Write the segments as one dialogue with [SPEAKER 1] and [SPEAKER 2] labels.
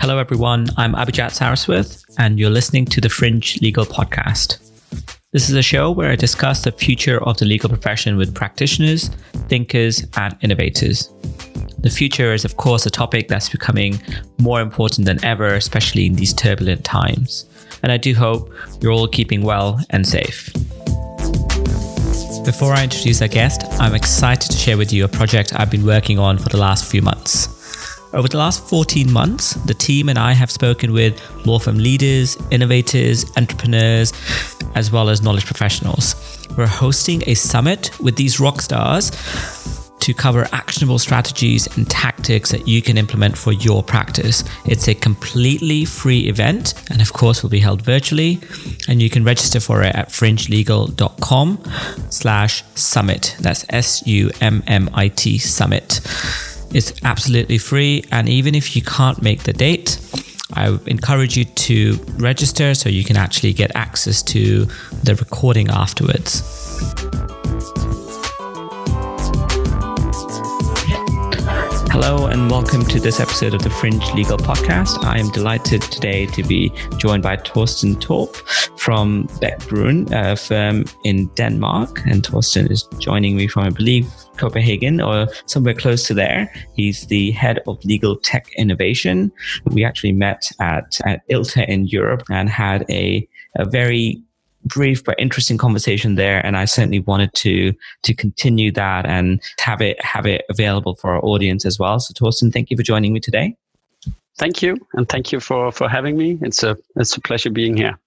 [SPEAKER 1] Hello, everyone. I'm Abhijat Saraswat, and you're listening to the Fringe Legal Podcast. This is a show where I discuss the future of the legal profession with practitioners, thinkers, and innovators. The future is, of course, a topic that's becoming more important than ever, especially in these turbulent times. And I do hope you're all keeping well and safe. Before I introduce our guest, I'm excited to share with you a project I've been working on for the last few months. Over the last 14 months, the team and I have spoken with law firm leaders, innovators, entrepreneurs, as well as knowledge professionals. We're hosting a summit with these rock stars to cover actionable strategies and tactics that you can implement for your practice. It's a completely free event and of course will be held virtually and you can register for it at fringelegal.com slash summit. That's S-U-M-M-I-T summit. It's absolutely free and even if you can't make the date, I encourage you to register so you can actually get access to the recording afterwards. Hello and welcome to this episode of the Fringe Legal Podcast. I am delighted today to be joined by Torsten Torp from Bech-Bruun a firm in Denmark. And Torsten is joining me from, I believe, Copenhagen or somewhere close to there. He's the head of legal tech innovation. We actually met at, at ILTA in Europe and had a, a very brief but interesting conversation there and i certainly wanted to to continue that and have it have it available for our audience as well. So torsten thank you for joining me today.
[SPEAKER 2] Thank you and thank you for for having me. It's a it's a pleasure being here.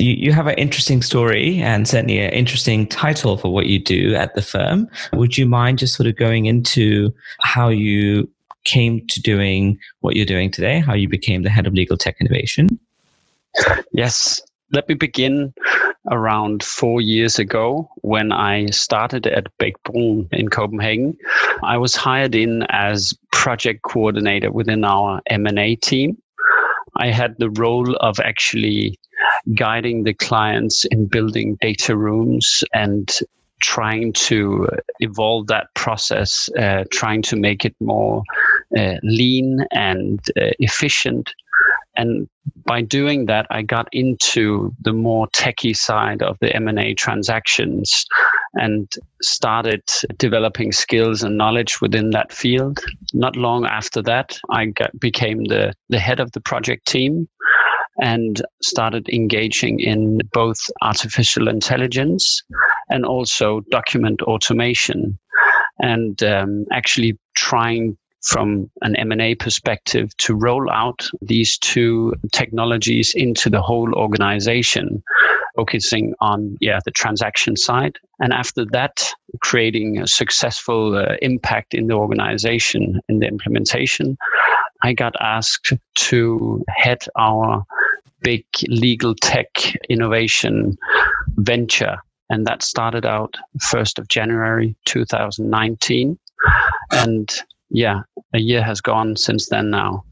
[SPEAKER 1] You, you have an interesting story and certainly an interesting title for what you do at the firm. Would you mind just sort of going into how you came to doing what you're doing today, how you became the head of legal tech innovation?
[SPEAKER 2] Yes let me begin around four years ago when I started at Bech-Bruun in Copenhagen. I was hired in as project coordinator within our M&A team. I had the role of actually guiding the clients in building data rooms and trying to evolve that process, uh, trying to make it more uh, lean and uh, efficient and by doing that, I got into the more techie side of the M&A transactions and started developing skills and knowledge within that field. Not long after that, I got, became the, the head of the project team and started engaging in both artificial intelligence and also document automation and um, actually trying from an M&A perspective to roll out these two technologies into the whole organization focusing on yeah the transaction side and after that creating a successful uh, impact in the organization in the implementation i got asked to head our big legal tech innovation venture and that started out 1st of january 2019 and yeah, a year has gone since then now.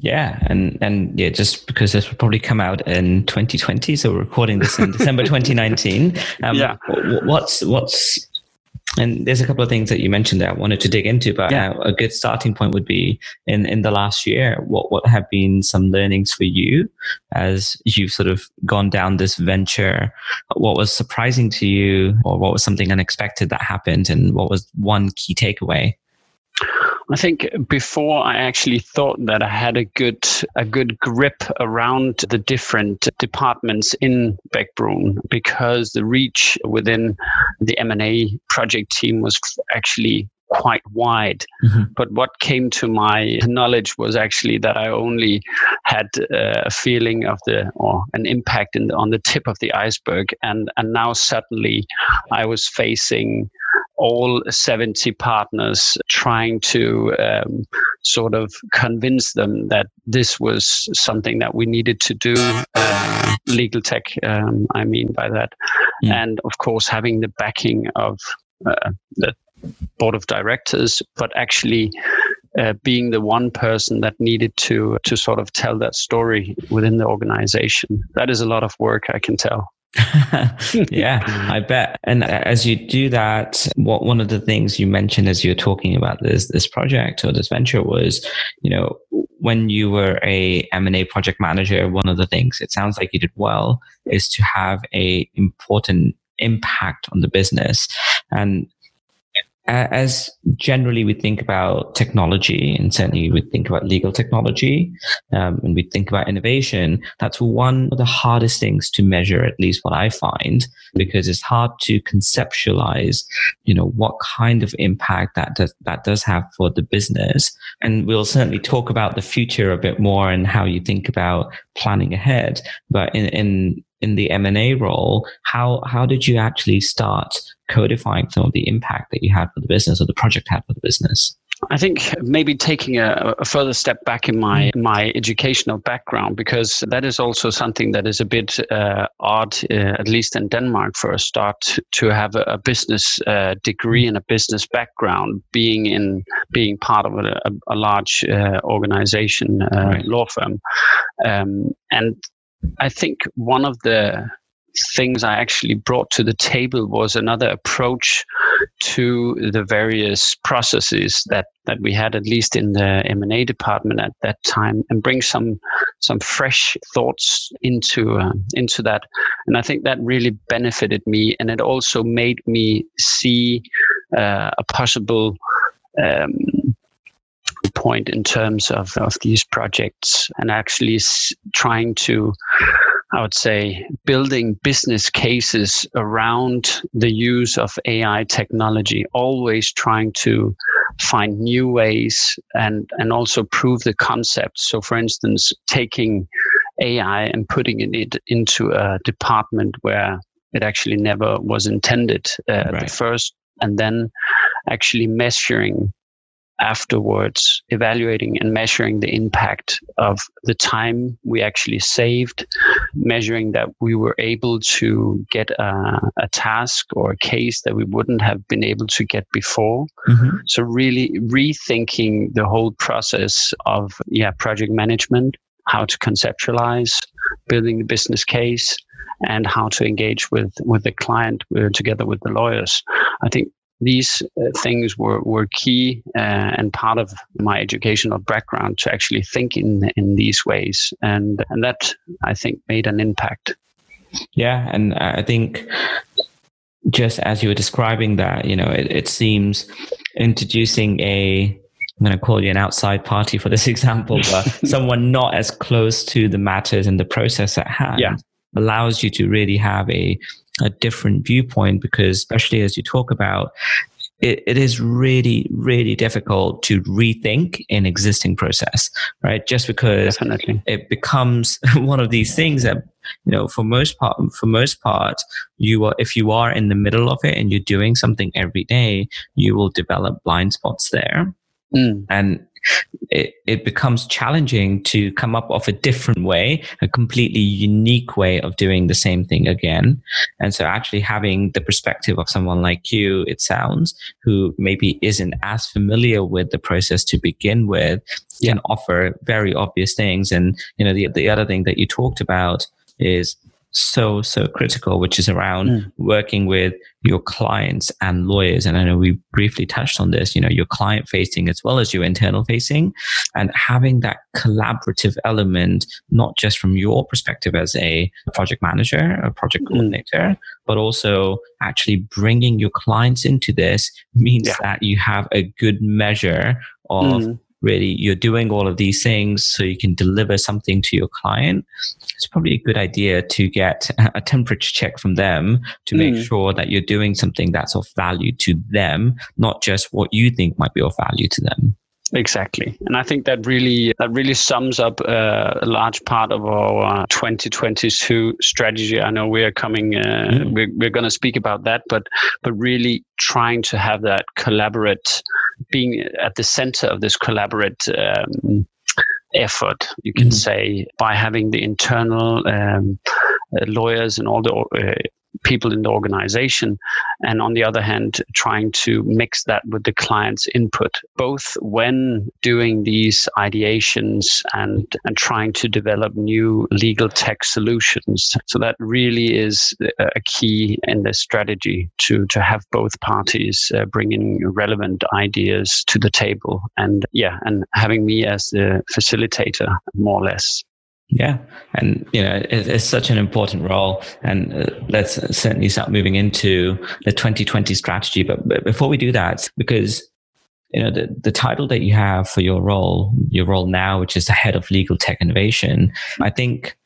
[SPEAKER 1] Yeah, and and yeah, just because this will probably come out in 2020, so we're recording this in December 2019. Um, yeah, what's what's and there's a couple of things that you mentioned that I wanted to dig into, but yeah. a good starting point would be in in the last year. What what have been some learnings for you as you've sort of gone down this venture? What was surprising to you, or what was something unexpected that happened, and what was one key takeaway?
[SPEAKER 2] I think before I actually thought that I had a good a good grip around the different departments in Bech-Bruun because the reach within the M&A project team was actually quite wide. Mm-hmm. But what came to my knowledge was actually that I only had a feeling of the or an impact in the, on the tip of the iceberg, and and now suddenly I was facing all 70 partners trying to um, sort of convince them that this was something that we needed to do. Uh, legal tech, um, I mean by that. Yeah. And of course, having the backing of uh, the board of directors, but actually uh, being the one person that needed to to sort of tell that story within the organization. That is a lot of work, I can tell.
[SPEAKER 1] yeah, I bet. And as you do that, what one of the things you mentioned as you were talking about this this project or this venture was, you know, when you were a M&A project manager, one of the things it sounds like you did well is to have a important impact on the business. And as generally we think about technology and certainly we think about legal technology um, and we think about innovation that's one of the hardest things to measure at least what i find because it's hard to conceptualize you know what kind of impact that does that does have for the business. And we'll certainly talk about the future a bit more and how you think about planning ahead but in, in in the M&A role, how, how did you actually start codifying some of the impact that you had for the business or the project had for the business?
[SPEAKER 2] I think maybe taking a, a, further step back in my my educational background because that is also something that is a bit uh, odd, uh, at least in Denmark, for a start to have a, a business uh, degree and a business background, being in being part of a, a large uh, organization, uh, right. law firm, um, and I think one of the things I actually brought to the table was another approach to the various processes that, that we had, at least in the M&A department at that time, and bring some some fresh thoughts into uh, into that. And I think that really benefited me, and it also made me see uh, a possible. Um, point in terms of, of these projects and actually trying to I would say building business cases around the use of AI technology, always trying to find new ways and, and also prove the concept. So, for instance, taking AI and putting it into a department where it actually never was intended uh, right. at first, and then actually measuring afterwards evaluating and measuring the impact of the time we actually saved, measuring that we were able to get a, a task or a case that we wouldn't have been able to get before. Mm-hmm. So really rethinking the whole process of yeah project management, how to conceptualize, building the business case, and how to engage with with the client uh, together with the lawyers. I think these uh, things were, were key uh, and part of my educational background to actually think in, in these ways. And, and that, I think, made an impact.
[SPEAKER 1] Yeah. And I think just as you were describing that, you know, it, it seems introducing a I'm going to call you an outside party for this example, but someone not as close to the matters and the process at hand yeah. allows you to really have a a different viewpoint because especially as you talk about it, it is really really difficult to rethink an existing process right just because
[SPEAKER 2] Definitely.
[SPEAKER 1] it becomes one of these things that you know for most part for most part you are if you are in the middle of it and you're doing something every day you will develop blind spots there mm. and it, it becomes challenging to come up with a different way, a completely unique way of doing the same thing again. And so actually having the perspective of someone like you, it sounds, who maybe isn't as familiar with the process to begin with, yeah. can offer very obvious things. And, you know, the, the other thing that you talked about is so so critical which is around mm. working with your clients and lawyers and i know we briefly touched on this you know your client facing as well as your internal facing and having that collaborative element not just from your perspective as a project manager a project hmm. coordinator mm. but also actually bringing your clients into this means yeah. that you have a good measure of mm really you're doing all of these things so you can deliver something to your client, it's probably a good idea to get a temperature check from them to make mm. sure that you're doing something that's of value to them, not just what you think might be of value to them.
[SPEAKER 2] Exactly, and I think that really that really sums up uh, a large part of our 2022 strategy. I know we are coming, uh, mm. we're, we're going to speak about that, but but really trying to have that collaborate, being at the center of this collaborate um, effort, you can mm. say, by having the internal um, uh, lawyers and all the uh, people in the organization. And on the other hand, trying to mix that with the client's input, both when doing these ideations and, and trying to develop new legal tech solutions. So that really is a key in the strategy to, to have both parties uh, bringing relevant ideas to the table and yeah, and having me as the facilitator more or less.
[SPEAKER 1] Yeah, and you know it, it's such an important role, and uh, let's certainly start moving into the 2020 strategy. But, but before we do that, because you know the, the title that you have for your role, your role now, which is the head of legal tech innovation, I think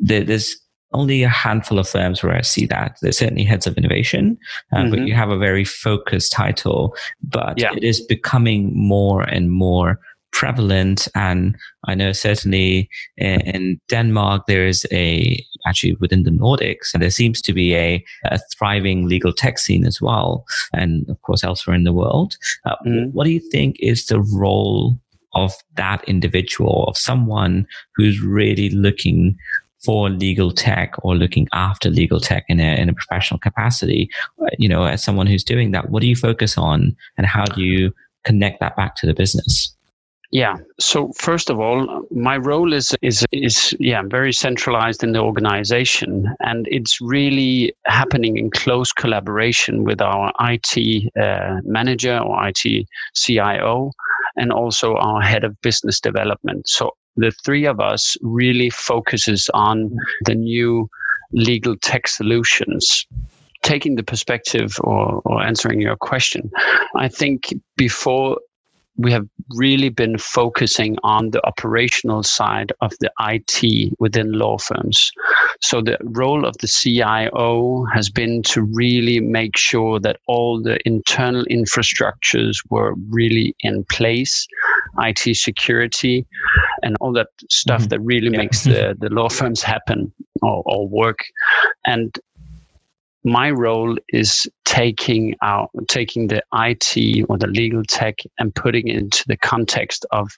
[SPEAKER 1] there's only a handful of firms where I see that. There's certainly heads of innovation, uh, mm-hmm. but you have a very focused title. But yeah. it is becoming more and more prevalent. And I know certainly in Denmark, there is a, actually within the Nordics, and there seems to be a, a thriving legal tech scene as well. And of course, elsewhere in the world. Uh, mm-hmm. What do you think is the role of that individual, of someone who's really looking for legal tech or looking after legal tech in a, in a professional capacity, you know, as someone who's doing that, what do you focus on and how do you connect that back to the business?
[SPEAKER 2] Yeah. So first of all, my role is is is yeah very centralized in the organization, and it's really happening in close collaboration with our IT uh, manager or IT CIO, and also our head of business development. So the three of us really focuses on the new legal tech solutions taking the perspective or, or answering your question, I think before we have really been focusing on the operational side of the IT within law firms. So the role of the CIO has been to really make sure that all the internal infrastructures were really in place, IT security, and all that stuff mm-hmm. that really yeah. makes the, the law firms happen or, or work. And my role is taking out taking the IT or the legal tech and putting it into the context of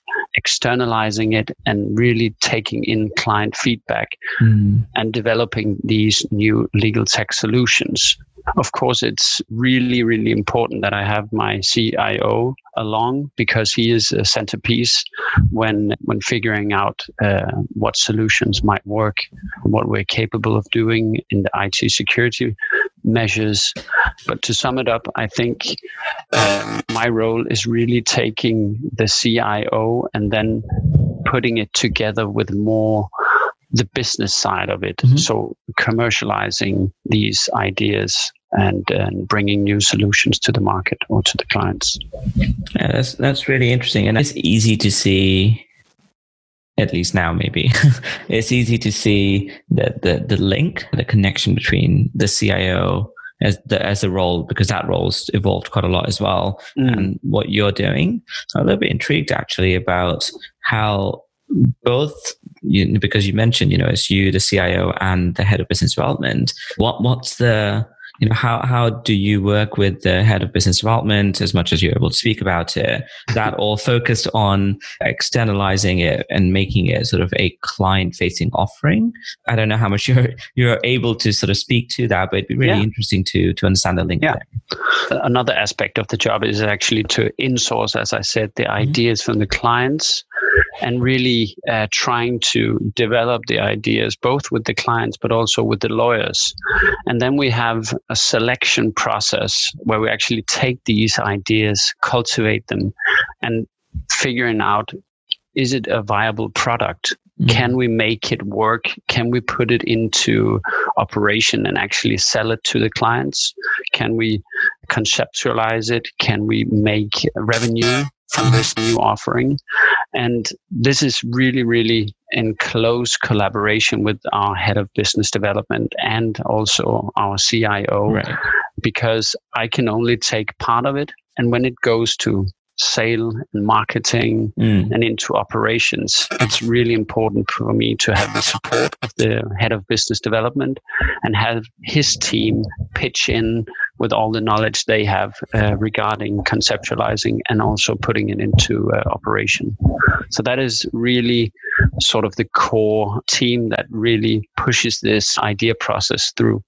[SPEAKER 2] externalizing it and really taking in client feedback mm. and developing these new legal tech solutions of course, it's really, really important that I have my CIO along because he is a centerpiece when when figuring out uh, what solutions might work, what we're capable of doing in the IT security measures. But to sum it up, I think uh, my role is really taking the CIO and then putting it together with more the business side of it. Mm-hmm. So commercializing these ideas and, and bringing new solutions to the market or to the clients.
[SPEAKER 1] Yeah, that's that's really interesting, and it's easy to see. At least now, maybe it's easy to see the, the the link, the connection between the CIO as the as a role because that role's evolved quite a lot as well, mm. and what you're doing. I'm a little bit intrigued actually about how both you, because you mentioned you know it's you the cio and the head of business development what what's the you know how how do you work with the head of business development as much as you're able to speak about it that all focused on externalizing it and making it sort of a client facing offering i don't know how much you're you're able to sort of speak to that but it'd be really yeah. interesting to to understand the link yeah.
[SPEAKER 2] There. another aspect of the job is actually to insource as i said the mm-hmm. ideas from the clients and really uh, trying to develop the ideas both with the clients but also with the lawyers. And then we have a selection process where we actually take these ideas, cultivate them, and figuring out is it a viable product? Mm-hmm. Can we make it work? Can we put it into operation and actually sell it to the clients? Can we conceptualize it? Can we make revenue from this new offering? And this is really, really in close collaboration with our head of business development and also our CIO, right. because I can only take part of it. And when it goes to sale and marketing mm. and into operations, it's really important for me to have the support of the head of business development and have his team pitch in with all the knowledge they have uh, regarding conceptualizing and also putting it into uh, operation. So that is really sort of the core team that really pushes this idea process through.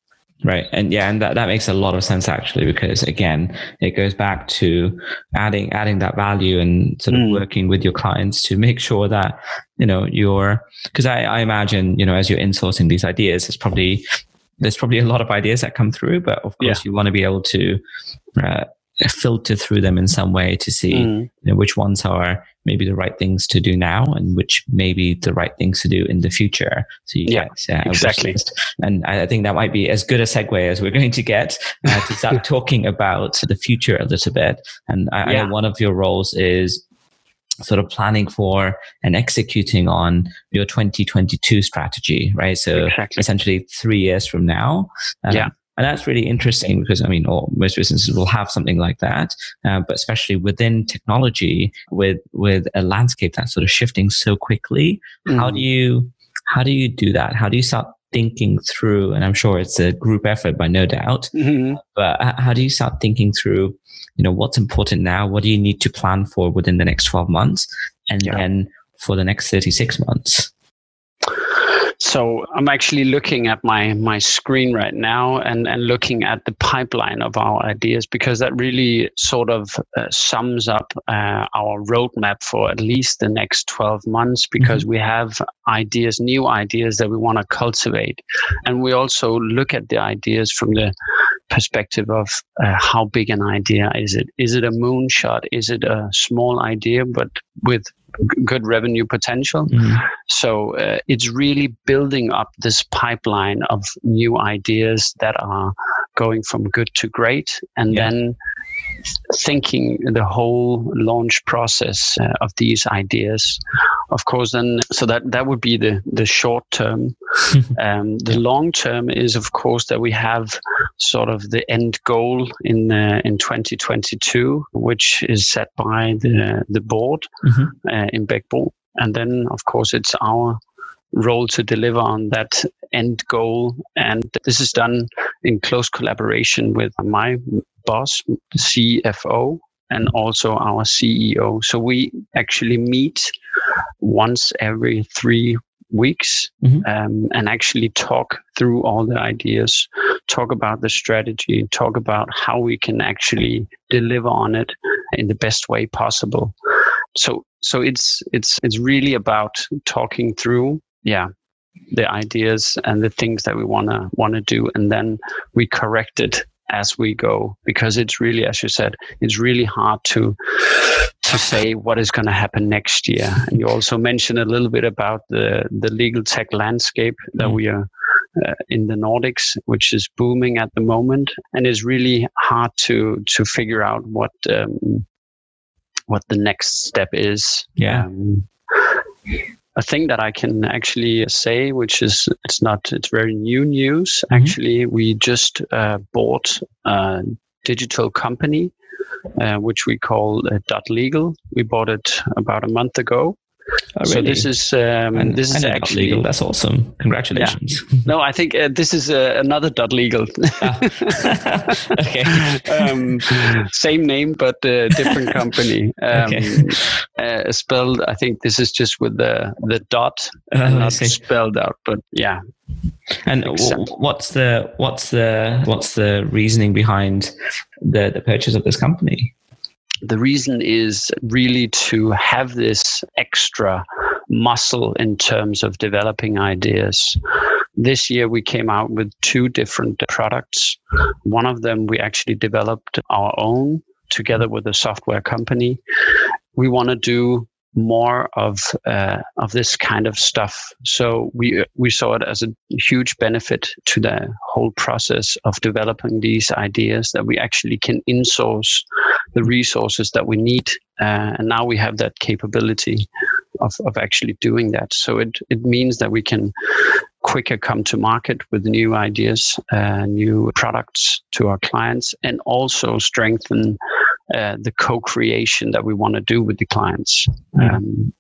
[SPEAKER 1] Right. And yeah, and that, that makes a lot of sense actually, because again, it goes back to adding, adding that value and sort of mm. working with your clients to make sure that, you know, you're, cause I, I imagine, you know, as you're insourcing these ideas, it's probably, there's probably a lot of ideas that come through, but of course yeah. you want to be able to, uh, filter through them in some way to see mm. you know, which ones are maybe the right things to do now and which maybe the right things to do in the future. So you
[SPEAKER 2] yeah, get uh, exactly.
[SPEAKER 1] And I think that might be as good a segue as we're going to get uh, to start talking about the future a little bit. And I, yeah. I know one of your roles is sort of planning for and executing on your 2022 strategy, right? So exactly. essentially three years from now.
[SPEAKER 2] Um, yeah.
[SPEAKER 1] And that's really interesting because, I mean, all, most businesses will have something like that. Uh, but especially within technology, with, with a landscape that's sort of shifting so quickly, mm. how do you, how do you do that? How do you start thinking through, and I'm sure it's a group effort by no doubt, mm-hmm. but how do you start thinking through, you know, what's important now? What do you need to plan for within the next 12 months? And yeah. then for the next 36 months?
[SPEAKER 2] So I'm actually looking at my my screen right now and and looking at the pipeline of our ideas because that really sort of uh, sums up uh, our roadmap for at least the next 12 months because mm-hmm. we have ideas, new ideas that we want to cultivate, and we also look at the ideas from the perspective of uh, how big an idea is it? Is it a moonshot? Is it a small idea but with good revenue potential. Mm. So uh, it's really building up this pipeline of new ideas that are going from good to great, and yeah. then thinking the whole launch process uh, of these ideas of course then so that that would be the the short term um, the long term is of course that we have sort of the end goal in uh, in 2022 which is set by the the board mm-hmm. uh, in Bech-Bruun and then of course it's our role to deliver on that end goal. And this is done in close collaboration with my boss, CFO, and also our CEO. So we actually meet once every three weeks mm-hmm. um, and actually talk through all the ideas, talk about the strategy, talk about how we can actually deliver on it in the best way possible. So so it's it's it's really about talking through yeah the ideas and the things that we want to want to do and then we correct it as we go because it's really as you said it's really hard to to say what is going to happen next year and you also mentioned a little bit about the the legal tech landscape that mm. we are uh, in the Nordics, which is booming at the moment, and it's really hard to to figure out what um, what the next step is.
[SPEAKER 1] Yeah. Um,
[SPEAKER 2] a thing that I can actually say, which is it's not it's very new news. Mm-hmm. Actually, we just uh, bought a digital company, uh, which we call uh, Dot Legal. We bought it about a month ago,
[SPEAKER 1] Oh, really?
[SPEAKER 2] So this is um, and, this is actually
[SPEAKER 1] legal. That's awesome. Congratulations.
[SPEAKER 2] Yeah. No, I think uh, this is uh, another dot legal.
[SPEAKER 1] Ah. okay.
[SPEAKER 2] um, same name but uh, different company. Um, okay. Uh, spelled. I think this is just with the the dot, uh, not spelled out. But yeah.
[SPEAKER 1] And what's the what's the what's the reasoning behind the the purchase of this company?
[SPEAKER 2] The reason is really to have this extra muscle in terms of developing ideas. This year, we came out with two different products. One of them, we actually developed our own together with a software company. We want to do more of uh, of this kind of stuff. So we we saw it as a huge benefit to the whole process of developing these ideas that we actually can insource the resources that we need, uh, and now we have that capability of of actually doing that. So it it means that we can quicker come to market with new ideas, uh, new products to our clients, and also strengthen uh, the co-creation that we want to do with the clients. Um,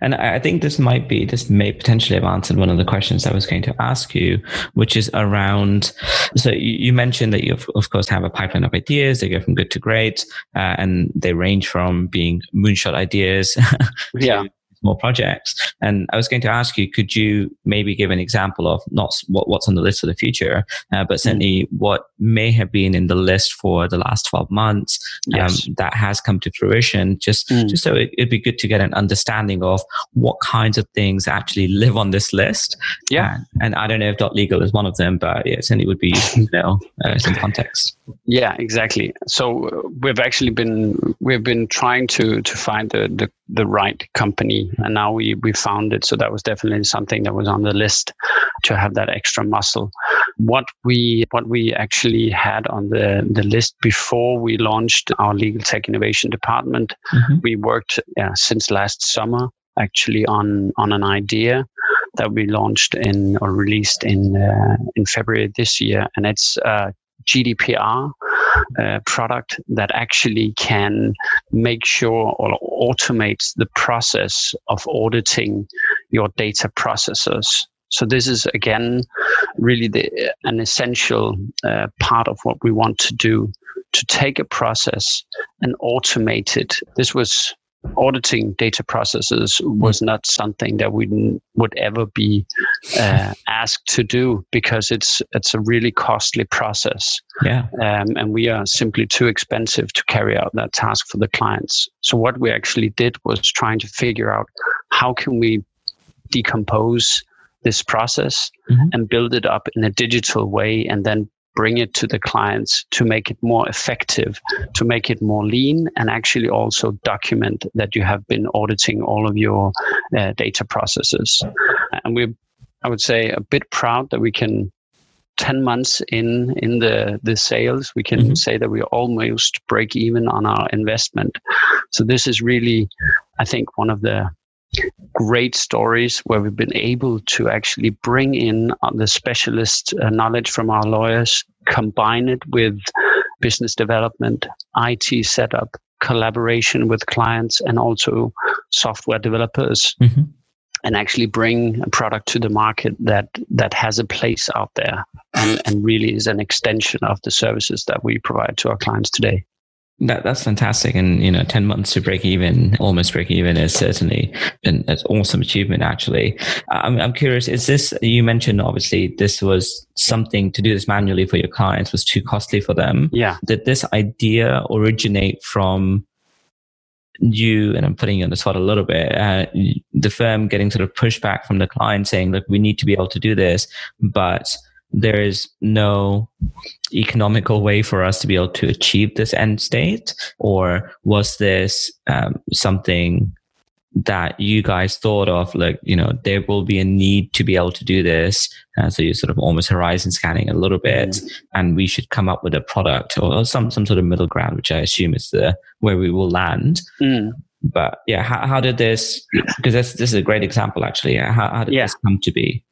[SPEAKER 1] and I think this might be, this may potentially have answered one of the questions I was going to ask you, which is around. So you, mentioned that you, of course, have a pipeline of ideas. They go from good to great, uh, and they range from being moonshot ideas
[SPEAKER 2] yeah
[SPEAKER 1] more projects. And I was going to ask you, could you maybe give an example of not what, what's on the list for the future, uh, but certainly mm. what may have been in the list for the last 12 months um, yes. that has come to fruition, just, mm. just so it, it'd be good to get an understanding of what kinds of things actually live on this list.
[SPEAKER 2] Yeah.
[SPEAKER 1] And, and I don't know if dot legal is one of them, but yeah, it certainly would be useful to know uh, some context.
[SPEAKER 2] Yeah, exactly. So uh, we've actually been we've been trying to to find the, the the right company, and now we we found it. So that was definitely something that was on the list to have that extra muscle. What we what we actually had on the the list before we launched our legal tech innovation department, mm-hmm. we worked yeah, since last summer actually on on an idea that we launched in or released in uh, in February this year, and it's uh, GDPR uh, product that actually can make sure or automates the process of auditing your data processes. So this is again really the, an essential uh, part of what we want to do to take a process and automate it. This was auditing data processes was not something that we would ever be uh, asked to do because it's it's a really costly process.
[SPEAKER 1] Yeah,
[SPEAKER 2] um, and we are simply too expensive to carry out that task for the clients. So what we actually did was trying to figure out how can we decompose this process mm-hmm. and build it up in a digital way and then bring it to the clients to make it more effective, to make it more lean, and actually also document that you have been auditing all of your uh, data processes. And we're, I would say, a bit proud that we can 10 months in in the the sales we can mm-hmm. say that we almost break even on our investment so this is really i think one of the great stories where we've been able to actually bring in uh, the specialist uh, knowledge from our lawyers, combine it with business development, IT setup, collaboration with clients, and also software developers. Mm-hmm. And actually bring a product to the market that that has a place out there and, and really is an extension of the services that we provide to our clients today.
[SPEAKER 1] That that's fantastic, and you know, ten months to break even, almost break even, is certainly an, an awesome achievement. Actually, I'm I'm curious. Is this you mentioned? Obviously, this was something to do this manually for your clients was too costly for them.
[SPEAKER 2] Yeah.
[SPEAKER 1] Did this idea originate from you? And I'm putting you on the spot a little bit. Uh, the firm getting sort of pushback from the client saying, "Look, we need to be able to do this," but there is no economical way for us to be able to achieve this end state? Or was this um, something that you guys thought of like you know there will be a need to be able to do this uh, so you're sort of almost horizon scanning a little bit mm. and we should come up with a product or some some sort of middle ground which i assume is the where we will land mm. but yeah how, how did this because this, this is a great example actually how, how did yeah. this come to be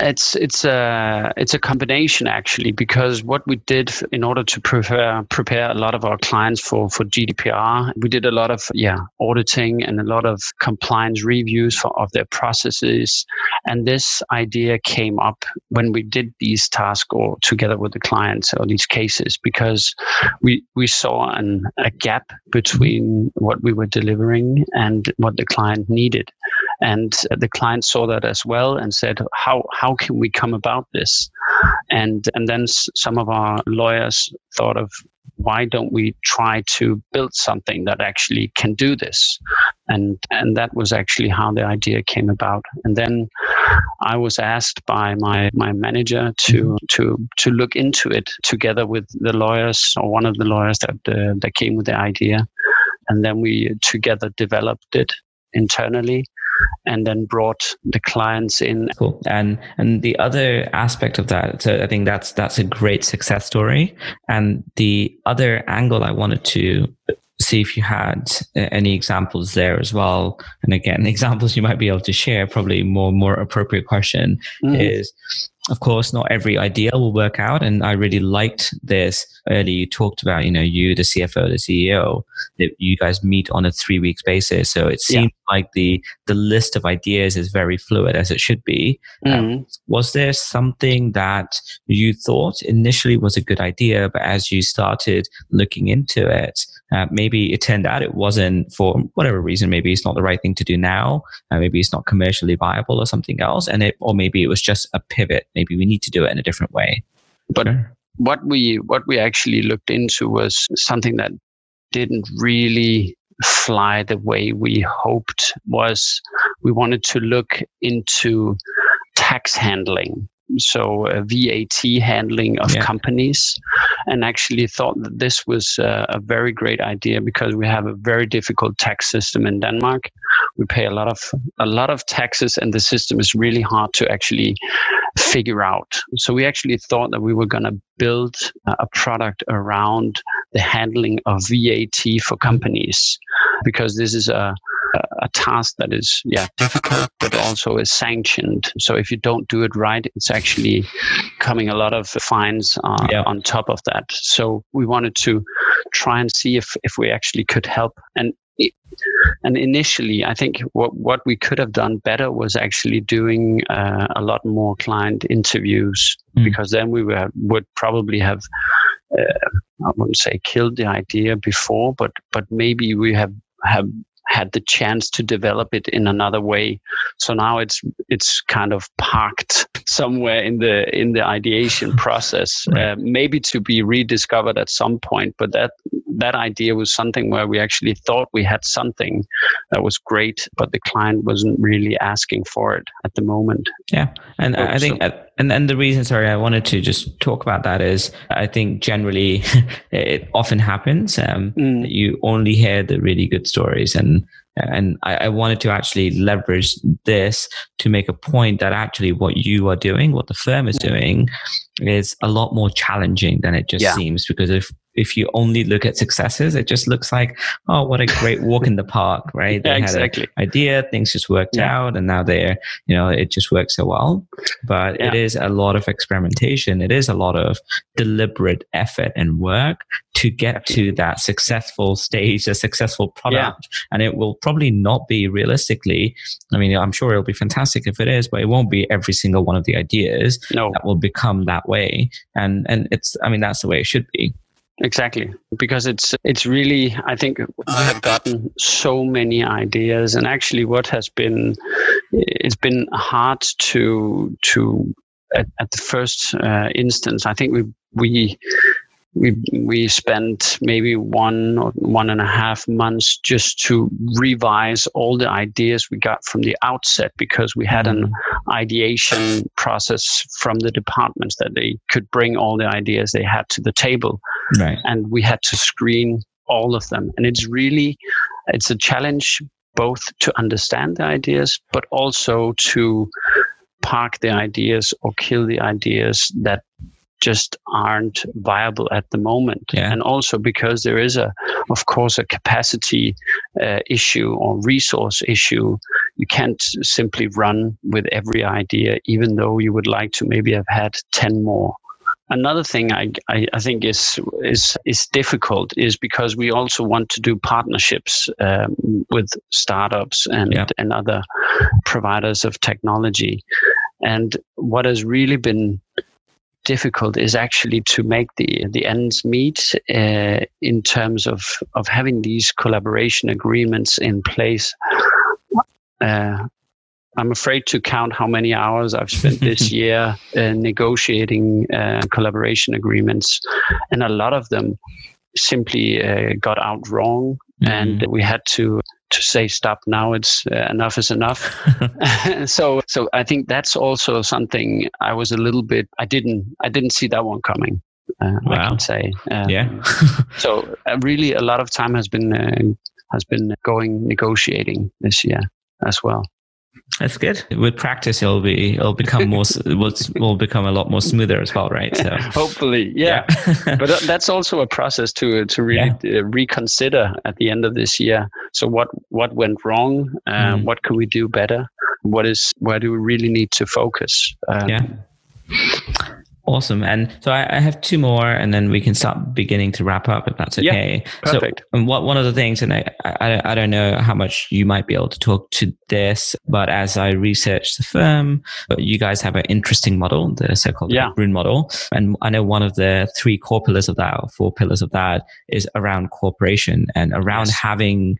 [SPEAKER 2] it's it's a it's a combination actually because what we did in order to prepare prepare a lot of our clients for for GDPR, we did a lot of yeah auditing and a lot of compliance reviews for, of their processes, and this idea came up when we did these tasks or together with the clients or these cases because we we saw an, a gap between what we were delivering and what the client needed, and the client saw that as well and said how how can we come about this? And and then some of our lawyers thought of why don't we try to build something that actually can do this? And and that was actually how the idea came about. And then I was asked by my my manager to mm-hmm. to to look into it together with the lawyers or one of the lawyers that uh, that came with the idea. And then we together developed it internally and then brought the clients in.
[SPEAKER 1] Cool. And and the other aspect of that, so I think that's that's a great success story. And the other angle I wanted to see if you had any examples there as well. And again, examples you might be able to share, probably more more appropriate question mm. is of course, not every idea will work out. And I really liked this earlier. You talked about, you know, you, the CFO, the CEO, that you guys meet on a three weeks basis. So it seems yeah. like the, the list of ideas is very fluid as it should be. Mm-hmm. Um, was there something that you thought initially was a good idea, but as you started looking into it, uh, maybe it turned out it wasn't for whatever reason. Maybe it's not the right thing to do now. Uh, maybe it's not commercially viable or something else. And it, or maybe it was just a pivot. Maybe we need to do it in a different way.
[SPEAKER 2] But what we what we actually looked into was something that didn't really fly the way we hoped was we wanted to look into tax handling so uh, VAT handling of yeah. companies, and actually thought that this was uh, a very great idea because we have a very difficult tax system in Denmark. We pay a lot of a lot of taxes, and the system is really hard to actually figure out. So we actually thought that we were going to build a product around the handling of VAT for companies because this is a a task that is yeah difficult but also is sanctioned so if you don't do it right it's actually coming a lot of fines uh, yeah. on top of that so we wanted to try and see if if we actually could help and and initially i think what what we could have done better was actually doing uh, a lot more client interviews mm. because then we were, would probably have uh, I wouldn't say killed the idea before, but but maybe we have have had the chance to develop it in another way. So now it's it's kind of parked somewhere in the in the ideation process, right. uh, maybe to be rediscovered at some point. But that that idea was something where we actually thought we had something that was great, but the client wasn't really asking for it at the moment.
[SPEAKER 1] Yeah, and so, I think. So, and and the reason, sorry, I wanted to just talk about that is I think generally it often happens. Um, mm. You only hear the really good stories, and and I, I, wanted to actually leverage this to make a point that actually what you are doing, what the firm is doing, is a lot more challenging than it just yeah. seems. Because if if you only look at successes, it just looks like, oh, what a great walk in the park, right?
[SPEAKER 2] They yeah, exactly.
[SPEAKER 1] had an idea, things just worked yeah. out, and now they're, you know, it just works so well. But yeah. it is a lot of experimentation. It is a lot of deliberate effort and work to get to that successful stage, a successful product. And it will probably not be realistically, I mean, I'm sure it'll be fantastic if it is, but it won't be every single one of the ideas
[SPEAKER 2] no.
[SPEAKER 1] that will become that way. And, and it's, I mean, that's the way it should be.
[SPEAKER 2] Exactly, because it's it's really I think we have gotten so many ideas, and actually, what has been it's been hard to to at, at the first uh, instance. I think we we we we spent maybe one or one and a half months just to revise all the ideas we got from the outset because we had an mm-hmm. ideation process from the departments that they could bring all the ideas they had to the table
[SPEAKER 1] right.
[SPEAKER 2] and we had to screen all of them and it's really it's a challenge both to understand the ideas but also to park the ideas or kill the ideas that just aren't viable at the moment.
[SPEAKER 1] Yeah.
[SPEAKER 2] And also because there is a, of course, a capacity uh, issue or resource issue. You can't simply run with every idea, even though you would like to maybe have had 10 more. Another thing I, I, I think is, is, is difficult is because we also want to do partnerships um, with startups and, yeah. and other providers of technology. And what has really been difficult is actually to make the the ends meet uh, in terms of of having these collaboration agreements in place. Uh, I'm afraid to count how many hours I've spent this year uh, negotiating uh, collaboration agreements, and a lot of them simply uh, got out wrong, mm-hmm. and we had to to say stop now it's uh, enough is enough. So so i think that's also something i was a little bit i didn't i didn't see that one coming uh, wow. i can say
[SPEAKER 1] um, yeah.
[SPEAKER 2] so uh, really a lot of time has been uh, has been going negotiating this year as well
[SPEAKER 1] that's good. With practice, it'll be it'll become more will will become a lot more smoother as well, right? So
[SPEAKER 2] hopefully, yeah. yeah. but that's also a process to to really yeah. Uh, reconsider at the end of this year. So what what went wrong? Uh, mm. What can we do better? What is where do we really need to focus?
[SPEAKER 1] Um, yeah. Awesome. And so I, I, have two more, and then we can start beginning to wrap up if that's okay.
[SPEAKER 2] Yeah, perfect.
[SPEAKER 1] So, what, one of the things, and I, I, I don't know how much you might be able to talk to this, but as I researched the firm, but you guys have an interesting model, the so-called yeah. Bruun model. And I know one of the three core pillars of that, or four pillars of that, is around cooperation and around yes. having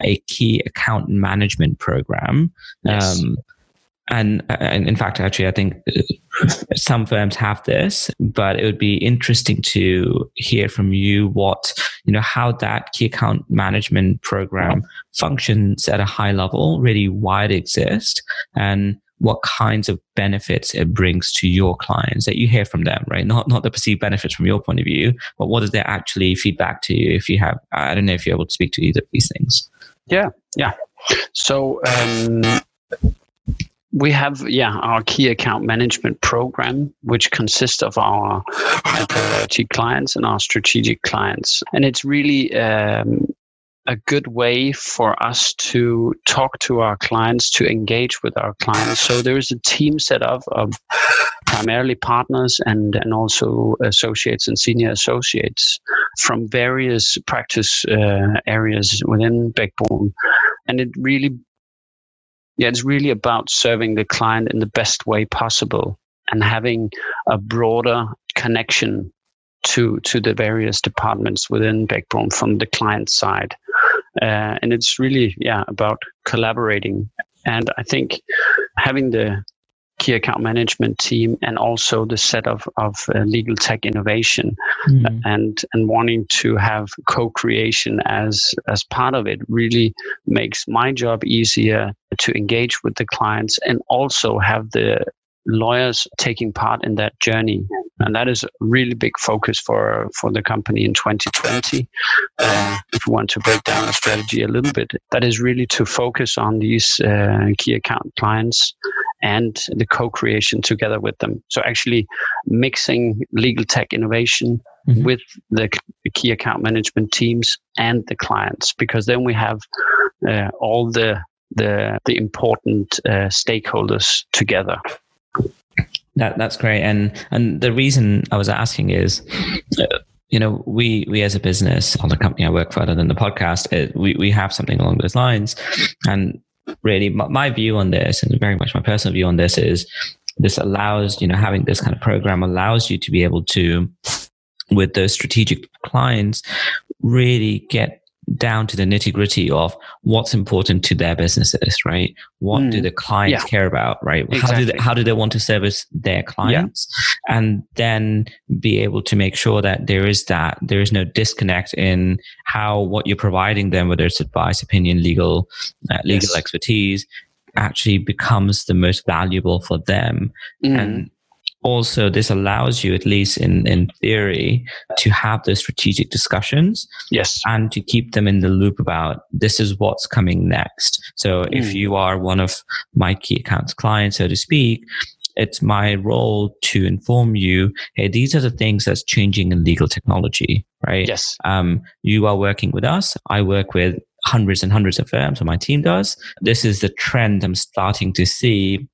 [SPEAKER 1] a key account management program.
[SPEAKER 2] Yes. Um,
[SPEAKER 1] and, and in fact, actually, I think some firms have this, but it would be interesting to hear from you what, you know, how that key account management program functions at a high level, really why it exists and what kinds of benefits it brings to your clients that you hear from them, right? Not not the perceived benefits from your point of view, but what does they actually feedback to you if you have I don't know if you're able to speak to either of these things.
[SPEAKER 2] Yeah, yeah. So um we have yeah our key account management program which consists of our priority clients and our strategic clients. And it's really um, a good way for us to talk to our clients to engage with our clients. So there is a team set up of primarily partners and and also associates and senior associates from various practice uh, areas within Bruun and it really yeah, it's really about serving the client in the best way possible and having a broader connection to to the various departments within Bech-Bruun from the client side. Uh, and it's really yeah about collaborating. And I think having the key account management team and also the set of, of uh, legal tech innovation mm. and and wanting to have co-creation as as part of it really makes my job easier to engage with the clients and also have the lawyers taking part in that journey and that is a really big focus for for the company in 2020 uh, if we want to break down the strategy a little bit that is really to focus on these uh, key account clients and the co-creation together with them so actually mixing legal tech innovation mm-hmm. with the key account management teams and the clients because then we have uh, all the the the important uh, stakeholders together
[SPEAKER 1] that that's great, and and the reason I was asking is. Uh, you know, we we as a business, on the company I work for, other than the podcast, it, we we have something along those lines. And really, my, my view on this, and very much my personal view on this, is this allows you know having this kind of program allows you to be able to with those strategic clients really get down to the nitty gritty of what's important to their businesses, right? What mm. do the clients yeah. care about, right? Exactly. How do they, how do they want to service their clients, yeah. and then be able to make sure that there is that there is no disconnect in how what you're providing them, whether it's advice, opinion, legal, uh, legal yes. expertise, actually becomes the most valuable for them, mm. and also this allows you at least in in theory to have those strategic discussions
[SPEAKER 2] yes.
[SPEAKER 1] and to keep them in the loop about this is what's coming next. So mm. if you are one of my key accounts clients so to speak it's my role to inform you hey these are the things that's changing in legal technology right?
[SPEAKER 2] Yes.
[SPEAKER 1] Um, you are working with us. I work with hundreds and hundreds of firms or my team does. This is the trend i'm starting to see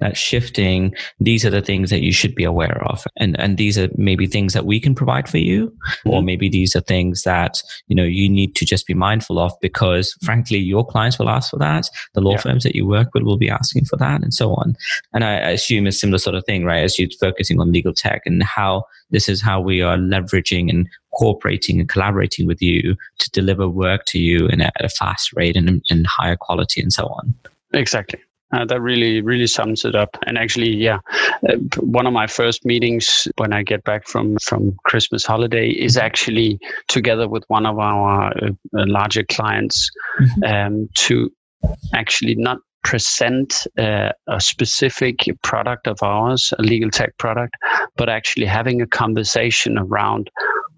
[SPEAKER 1] that shifting these are the things that you should be aware of. And and these are maybe things that we can provide for you mm-hmm. or maybe these are things that you know you need to just be mindful of because frankly your clients will ask for that. The law yeah. firms that you work with will be asking for that and so on. And I, I assume a similar sort of thing right as you're focusing on legal tech and how this is how we are leveraging and cooperating and collaborating with you to deliver work to you in a, at a fast rate and, and higher quality and so on.
[SPEAKER 2] Exactly uh, that really, really sums it up. And actually, yeah, uh, one of my first meetings when I get back from from Christmas holiday is actually together with one of our uh, uh larger clients mm-hmm. um, to actually not present uh, a specific product of ours, a legal tech product, but actually having a conversation around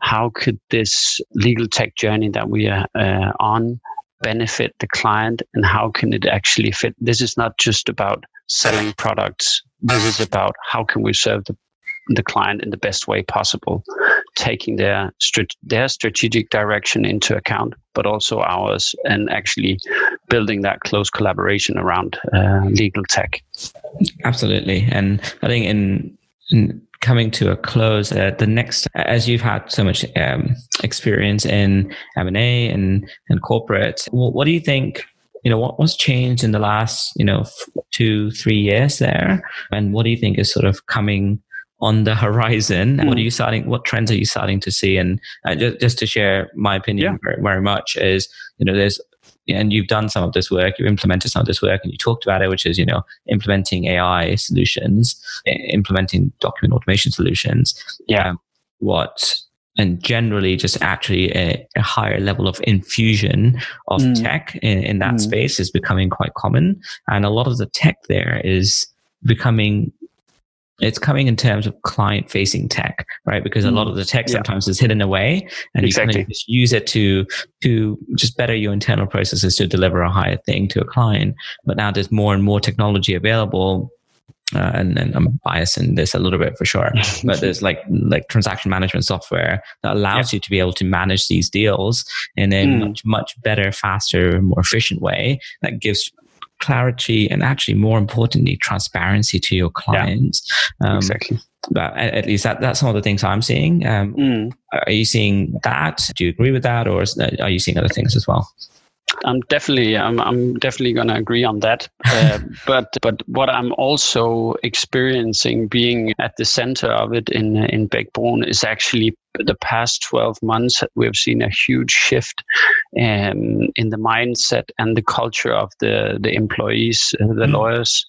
[SPEAKER 2] how could this legal tech journey that we are uh, on benefit the client and how can it actually fit? This is not just about selling products. This is about how can we serve the, the client in the best way possible taking their their strategic direction into account but also ours and actually building that close collaboration around uh, legal tech.
[SPEAKER 1] Absolutely. And i think in in coming to a close, uh, the next, as you've had so much um, experience in M and A and and corporate, what, what do you think? You know, what was changed in the last you know two three years there, and what do you think is sort of coming on the horizon? Mm. What are you starting? What trends are you starting to see? And uh, just, just to share my opinion yeah. very, very much is, you know, there's and you've done some of this work, you've implemented some of this work, and you talked about it, which is you know implementing AI solutions, implementing document automation solutions.
[SPEAKER 2] Yeah, um,
[SPEAKER 1] what and generally just actually a, a, higher level of infusion of mm. tech in, in that mm. space is becoming quite common, and a lot of the tech there is becoming it's coming in terms of client facing tech, right? Because a lot mm. of the tech sometimes yeah. is hidden away and exactly. you can just use it to, to just better your internal processes to deliver a higher thing to a client. But now there's more and more technology available. Uh, and, and I'm biased in this a little bit for sure, but there's like like transaction management software that allows yeah. you to be able to manage these deals in a mm. much much better, faster, more efficient way that gives clarity and actually more importantly transparency to your clients.
[SPEAKER 2] Yeah, um, exactly.
[SPEAKER 1] but at least that, that's some of the things i'm seeing. Um, mm. are you seeing that? Do you agree with that or that, are you seeing other things as well?
[SPEAKER 2] I'm definitely I'm I'm definitely going to agree on that. Uh, but but what I'm also experiencing, being at the center of it in in Bech-Bruun, is actually the past 12 months we've seen a huge shift um, in the mindset and the culture of the the employees, uh, the mm. lawyers,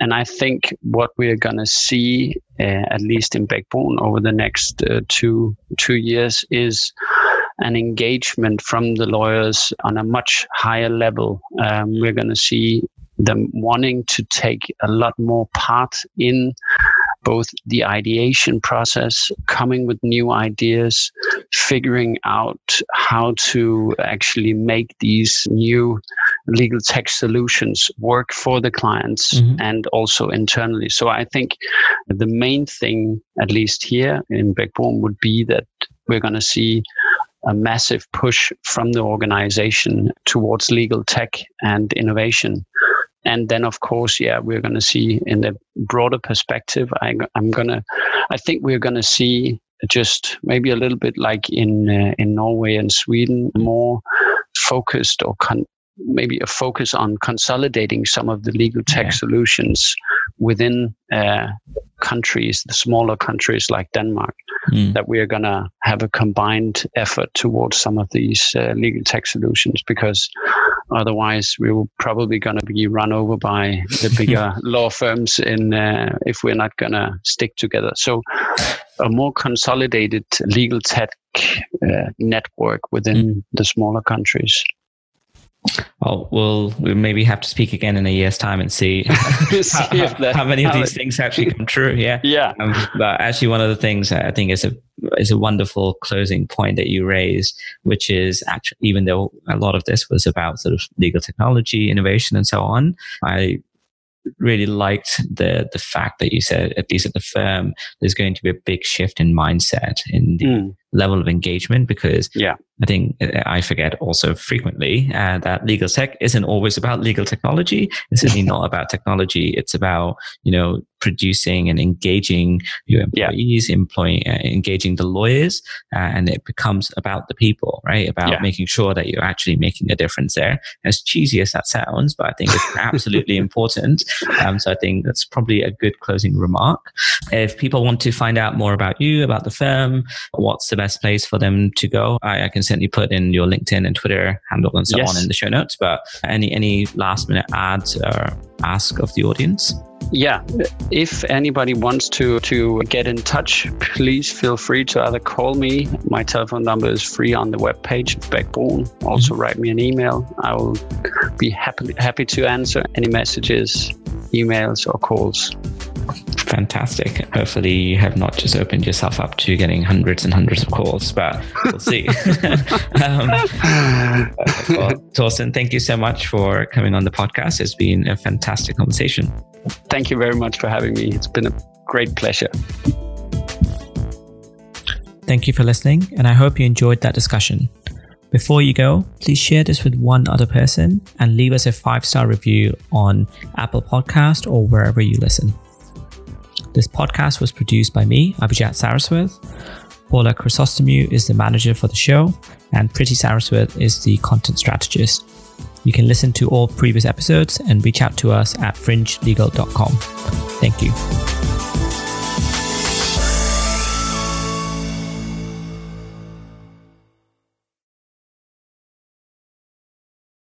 [SPEAKER 2] and I think what we're going to see, uh, at least in Bech-Bruun, over the next uh, two two years, is an engagement from the lawyers on a much higher level. Um, we're going to see them wanting to take a lot more part in both the ideation process, coming with new ideas, figuring out how to actually make these new legal tech solutions work for the clients mm-hmm. and also internally. So I think the main thing, at least here in Bech-Bruun, would be that we're going to see a massive push from the organization towards legal tech and innovation. And then, of course, yeah, we're going to see in the broader perspective, I, am going to, I think we're going to see just maybe a little bit like in uh, in Norway and Sweden, more focused or con- maybe a focus on consolidating some of the legal tech yeah. solutions within uh, countries, the smaller countries like Denmark, mm. that we are going to have a combined effort towards some of these uh, legal tech solutions because otherwise we will probably going to be run over by the bigger law firms in uh, if we're not going to stick together. So a more consolidated legal tech uh, network within mm. the smaller countries.
[SPEAKER 1] Well, we'll maybe have to speak again in a year's time and see, see how, how, many of these things actually come true. Yeah,
[SPEAKER 2] yeah. Um,
[SPEAKER 1] but actually, one of the things I think is a is a wonderful closing point that you raised, which is actually even though a lot of this was about sort of legal technology, innovation, and so on, I really liked the the fact that you said at least at the firm there's going to be a big shift in mindset in the mm. Level of engagement because
[SPEAKER 2] yeah
[SPEAKER 1] I think uh, I forget also frequently uh, that legal tech isn't always about legal technology. It's certainly not about technology. It's about you know producing and engaging your employees, yeah. employing, uh, engaging the lawyers, uh, and it becomes about the people, right? About yeah. making sure that you're actually making a difference there. As cheesy as that sounds, but I think it's absolutely important. Um, so I think that's probably a good closing remark. If people want to find out more about you, about the firm, what's the best place for them to go? I, I can certainly put in your LinkedIn and Twitter handle and so yes. on in the show notes. But any any last minute ads or ask of the audience?
[SPEAKER 2] Yeah, if anybody wants to to get in touch, please feel free to either call me. My telephone number is free on the webpage Bech-Bruun. Also, mm-hmm. write me an email. I will be happy happy to answer any messages, emails, or calls.
[SPEAKER 1] Fantastic. Hopefully, you have not just opened yourself up to getting hundreds and hundreds of calls, but we'll see. um, well, Torsten, thank you so much for coming on the podcast. It's been a fantastic conversation.
[SPEAKER 2] Thank you very much for having me. It's been a great pleasure.
[SPEAKER 1] Thank you for listening, and I hope you enjoyed that discussion. Before you go, please share this with one other person and leave us a five star review on Apple Podcast or wherever you listen. This podcast was produced by me, Abhijat Saraswat. Paula Chrysostomou is the manager for the show, and Preeti Saraswat is the content strategist. You can listen to all previous episodes and reach out to us at fringelegal.com. Thank you.